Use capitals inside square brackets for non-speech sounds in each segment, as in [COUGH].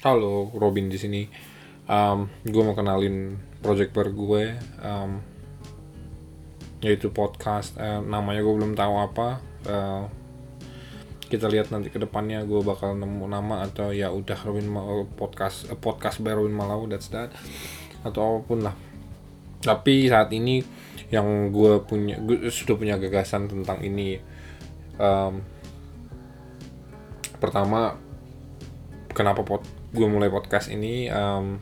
Halo, Robin di sini. Um, gue mau kenalin project baru gue, um, yaitu podcast. Uh, namanya gue belum tahu apa. Uh, kita lihat nanti ke depannya gue bakal nemu nama atau ya udah Robin mau podcast uh, podcast by Robin Malau that's that atau apa pun lah. Tapi saat ini yang gue punya gue sudah punya gagasan tentang ini. Um, pertama kenapa pot gue mulai podcast ini um,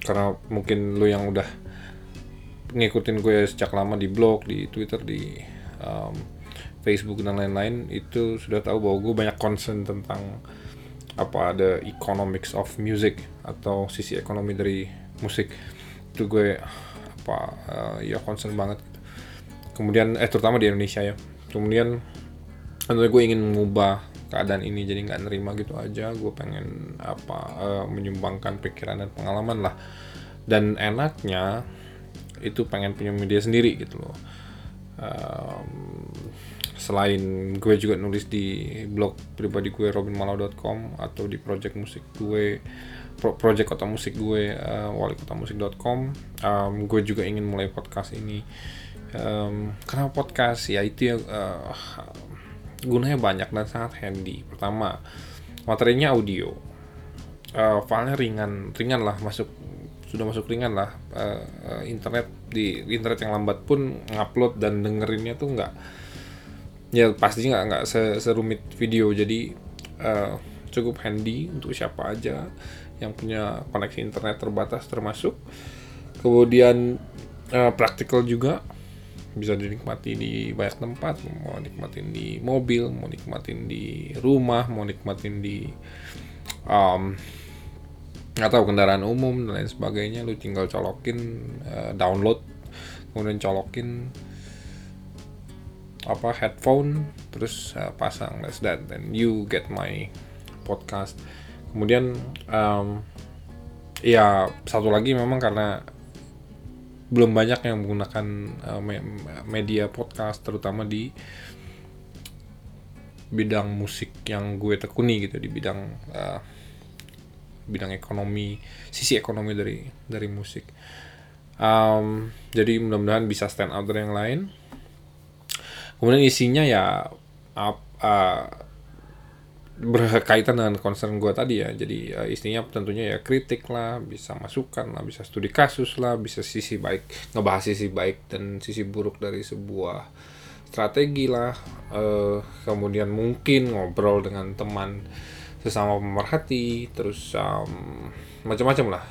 karena mungkin lu yang udah ngikutin gue sejak lama di blog di twitter di um, facebook dan lain-lain itu sudah tahu bahwa gue banyak concern tentang apa ada economics of music atau sisi ekonomi dari musik. Itu gue apa uh, ya concern banget kemudian eh terutama di Indonesia ya. Kemudian tentunya gue ingin mengubah keadaan ini jadi nggak nerima gitu aja. Gue pengen apa uh, menyumbangkan pikiran dan pengalaman lah. Dan enaknya itu pengen punya media sendiri gitu loh. Um, selain gue juga nulis di blog pribadi gue robinmalau.com atau di project musik gue pro project kota musik gue uh, walikotamusik.com um, gue juga ingin mulai podcast ini. Um, kenapa podcast? Ya itu ya uh, gunanya banyak dan sangat handy. Pertama, materinya audio. Uh, filenya ringan, ringan lah masuk sudah masuk ringan lah uh, internet di internet yang lambat pun ngupload dan dengerinnya tuh nggak ya pasti nggak nggak serumit video jadi uh, cukup handy untuk siapa aja yang punya koneksi internet terbatas termasuk kemudian uh, praktikal juga bisa dinikmati di banyak tempat. Mau nikmatin di mobil mau nikmatin di rumah mau nikmatin di um, tahu kendaraan umum dan lain sebagainya. Lu tinggal colokin uh, download kemudian colokin apa headphone terus uh, pasang. That's that. Then you get my podcast. Kemudian um, ya satu lagi memang karena belum banyak yang menggunakan uh, media podcast terutama di bidang musik yang gue tekuni gitu di bidang uh, bidang ekonomi sisi ekonomi dari dari musik. Um, jadi mudah-mudahan bisa stand out dari yang lain. Kemudian isinya ya uh, berkaitan dengan concern gue tadi ya. Jadi uh, istinya tentunya ya kritik lah bisa masukan lah bisa studi kasus lah bisa sisi baik ngebahas sisi baik dan sisi buruk dari sebuah strategi lah. Uh, kemudian mungkin ngobrol dengan teman sesama pemerhati terus um, macam-macam lah.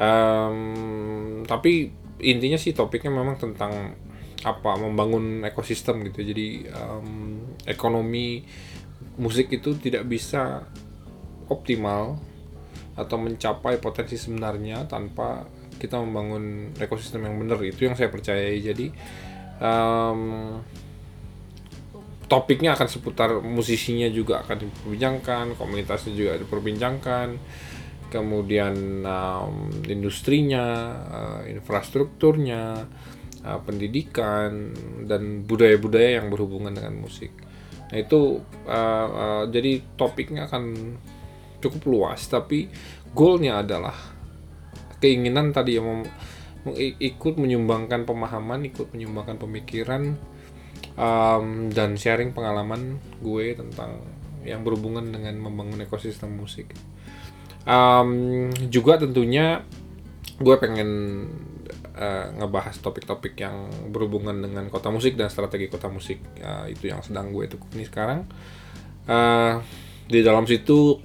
Um, tapi intinya sih topiknya memang tentang apa membangun ekosistem gitu jadi um, ekonomi musik itu tidak bisa optimal atau mencapai potensi sebenarnya tanpa kita membangun ekosistem yang benar. Itu yang saya percayai. Jadi um, topiknya akan seputar musisinya juga akan diperbincangkan komunitasnya juga diperbincangkan kemudian um, industrinya uh, infrastrukturnya uh, pendidikan dan budaya-budaya yang berhubungan dengan musik Nah itu uh, uh, jadi topiknya akan cukup luas, tapi goalnya adalah keinginan tadi yang ikut menyumbangkan pemahaman, ikut menyumbangkan pemikiran um, dan sharing pengalaman gue tentang yang berhubungan dengan membangun ekosistem musik. Um, juga tentunya gue pengen uh, ngebahas topik-topik yang berhubungan dengan kota musik dan strategi kota musik uh, itu yang sedang gue tekuni sekarang. Uh, di dalam situ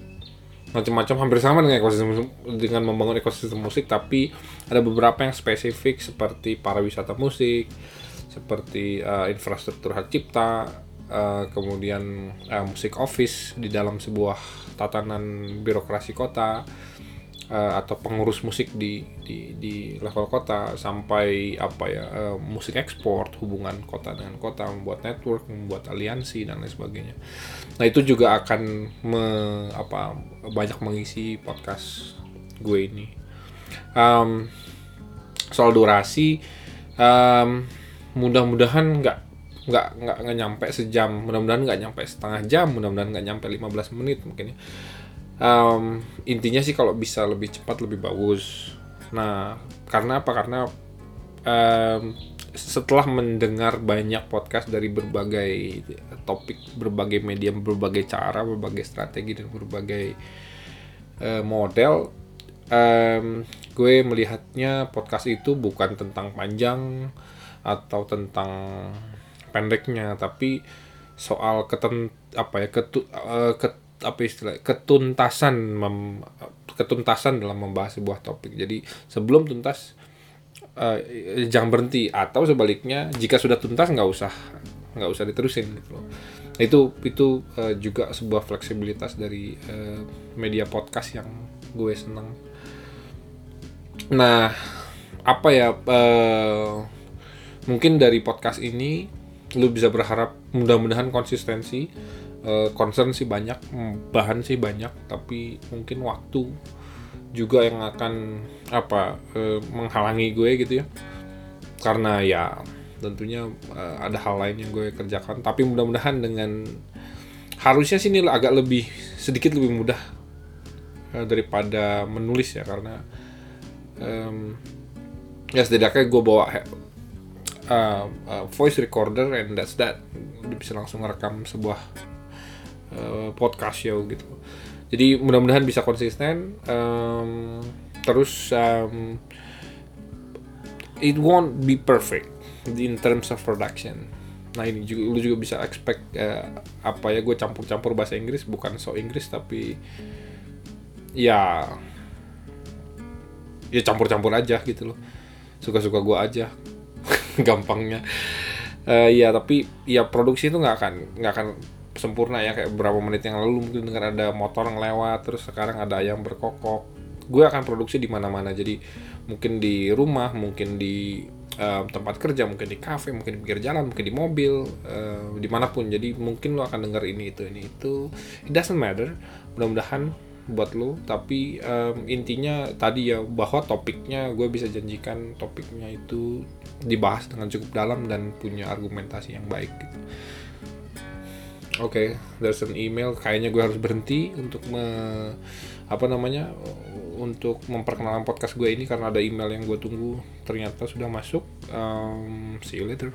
macam-macam hampir sama dengan ekosistem dengan membangun ekosistem musik tapi ada beberapa yang spesifik seperti para wisata musik seperti uh, infrastruktur hak cipta uh, kemudian uh, musik office di dalam sebuah tatanan birokrasi kota uh, atau pengurus musik di, di di level kota sampai apa ya uh, musik ekspor hubungan kota dengan kota membuat network membuat aliansi dan lain sebagainya. Nah itu juga akan me, apa banyak mengisi podcast gue ini. Um, soal durasi um, mudah-mudahan nggak nggak nggak nyampe sejam. Mudah-mudahan nggak nyampe setengah jam mudah-mudahan nggak nyampe 15 menit mungkin ya um, intinya sih kalau bisa lebih cepat lebih bagus. Nah karena apa? Karena um, setelah mendengar banyak podcast dari berbagai topik berbagai media berbagai cara berbagai strategi dan berbagai uh, model um, gue melihatnya podcast itu bukan tentang panjang atau tentang pendeknya tapi soal keten apa ya ketu, uh, ket, apa istilah ketuntasan mem, ketuntasan dalam membahas sebuah topik. Jadi sebelum tuntas uh, jangan berhenti atau sebaliknya jika sudah tuntas nggak usah nggak usah diterusin gitu loh. Itu itu uh, juga sebuah fleksibilitas dari uh, media podcast yang gue senang. Nah, apa ya uh, mungkin dari podcast ini lu bisa berharap mudah-mudahan konsistensi uh, concern sih banyak bahan sih banyak tapi mungkin waktu juga yang akan apa uh, menghalangi gue gitu ya. Karena ya tentunya uh, ada hal lain yang gue kerjakan. Tapi mudah-mudahan dengan harusnya sini agak lebih sedikit lebih mudah daripada menulis ya. Karena um, ya setidaknya gue bawa uh, uh, voice recorder and that's that. Bisa langsung ngerekam sebuah uh, podcast show gitu. Jadi mudah-mudahan bisa konsisten um, terus um, it won't be perfect in terms of production. Nah ini juga lu juga bisa expect uh, apa ya gue campur-campur bahasa Inggris bukan so Inggris tapi ya ya campur-campur aja gitu loh. Suka-suka gue aja [LAUGHS] gampangnya. Uh, ya tapi ya produksi itu nggak akan nggak akan sempurna ya kayak beberapa menit yang lalu mungkin dengar ada motor yang lewat terus sekarang ada yang berkokok. Gue akan produksi di mana-mana jadi mungkin di rumah mungkin di uh, tempat kerja mungkin di kafe mungkin di pinggir jalan mungkin di mobil uh, di mana pun. Jadi mungkin lo akan dengar ini itu ini itu. It doesn't matter mudah-mudahan buat lo. Tapi um, intinya tadi ya bahwa topiknya gue bisa janjikan topiknya itu dibahas dengan cukup dalam dan punya argumentasi yang baik gitu oke okay, there's an email. Kayaknya gue harus berhenti untuk me, apa namanya untuk memperkenalkan podcast gue ini karena ada email yang gue tunggu ternyata sudah masuk. Um, see you later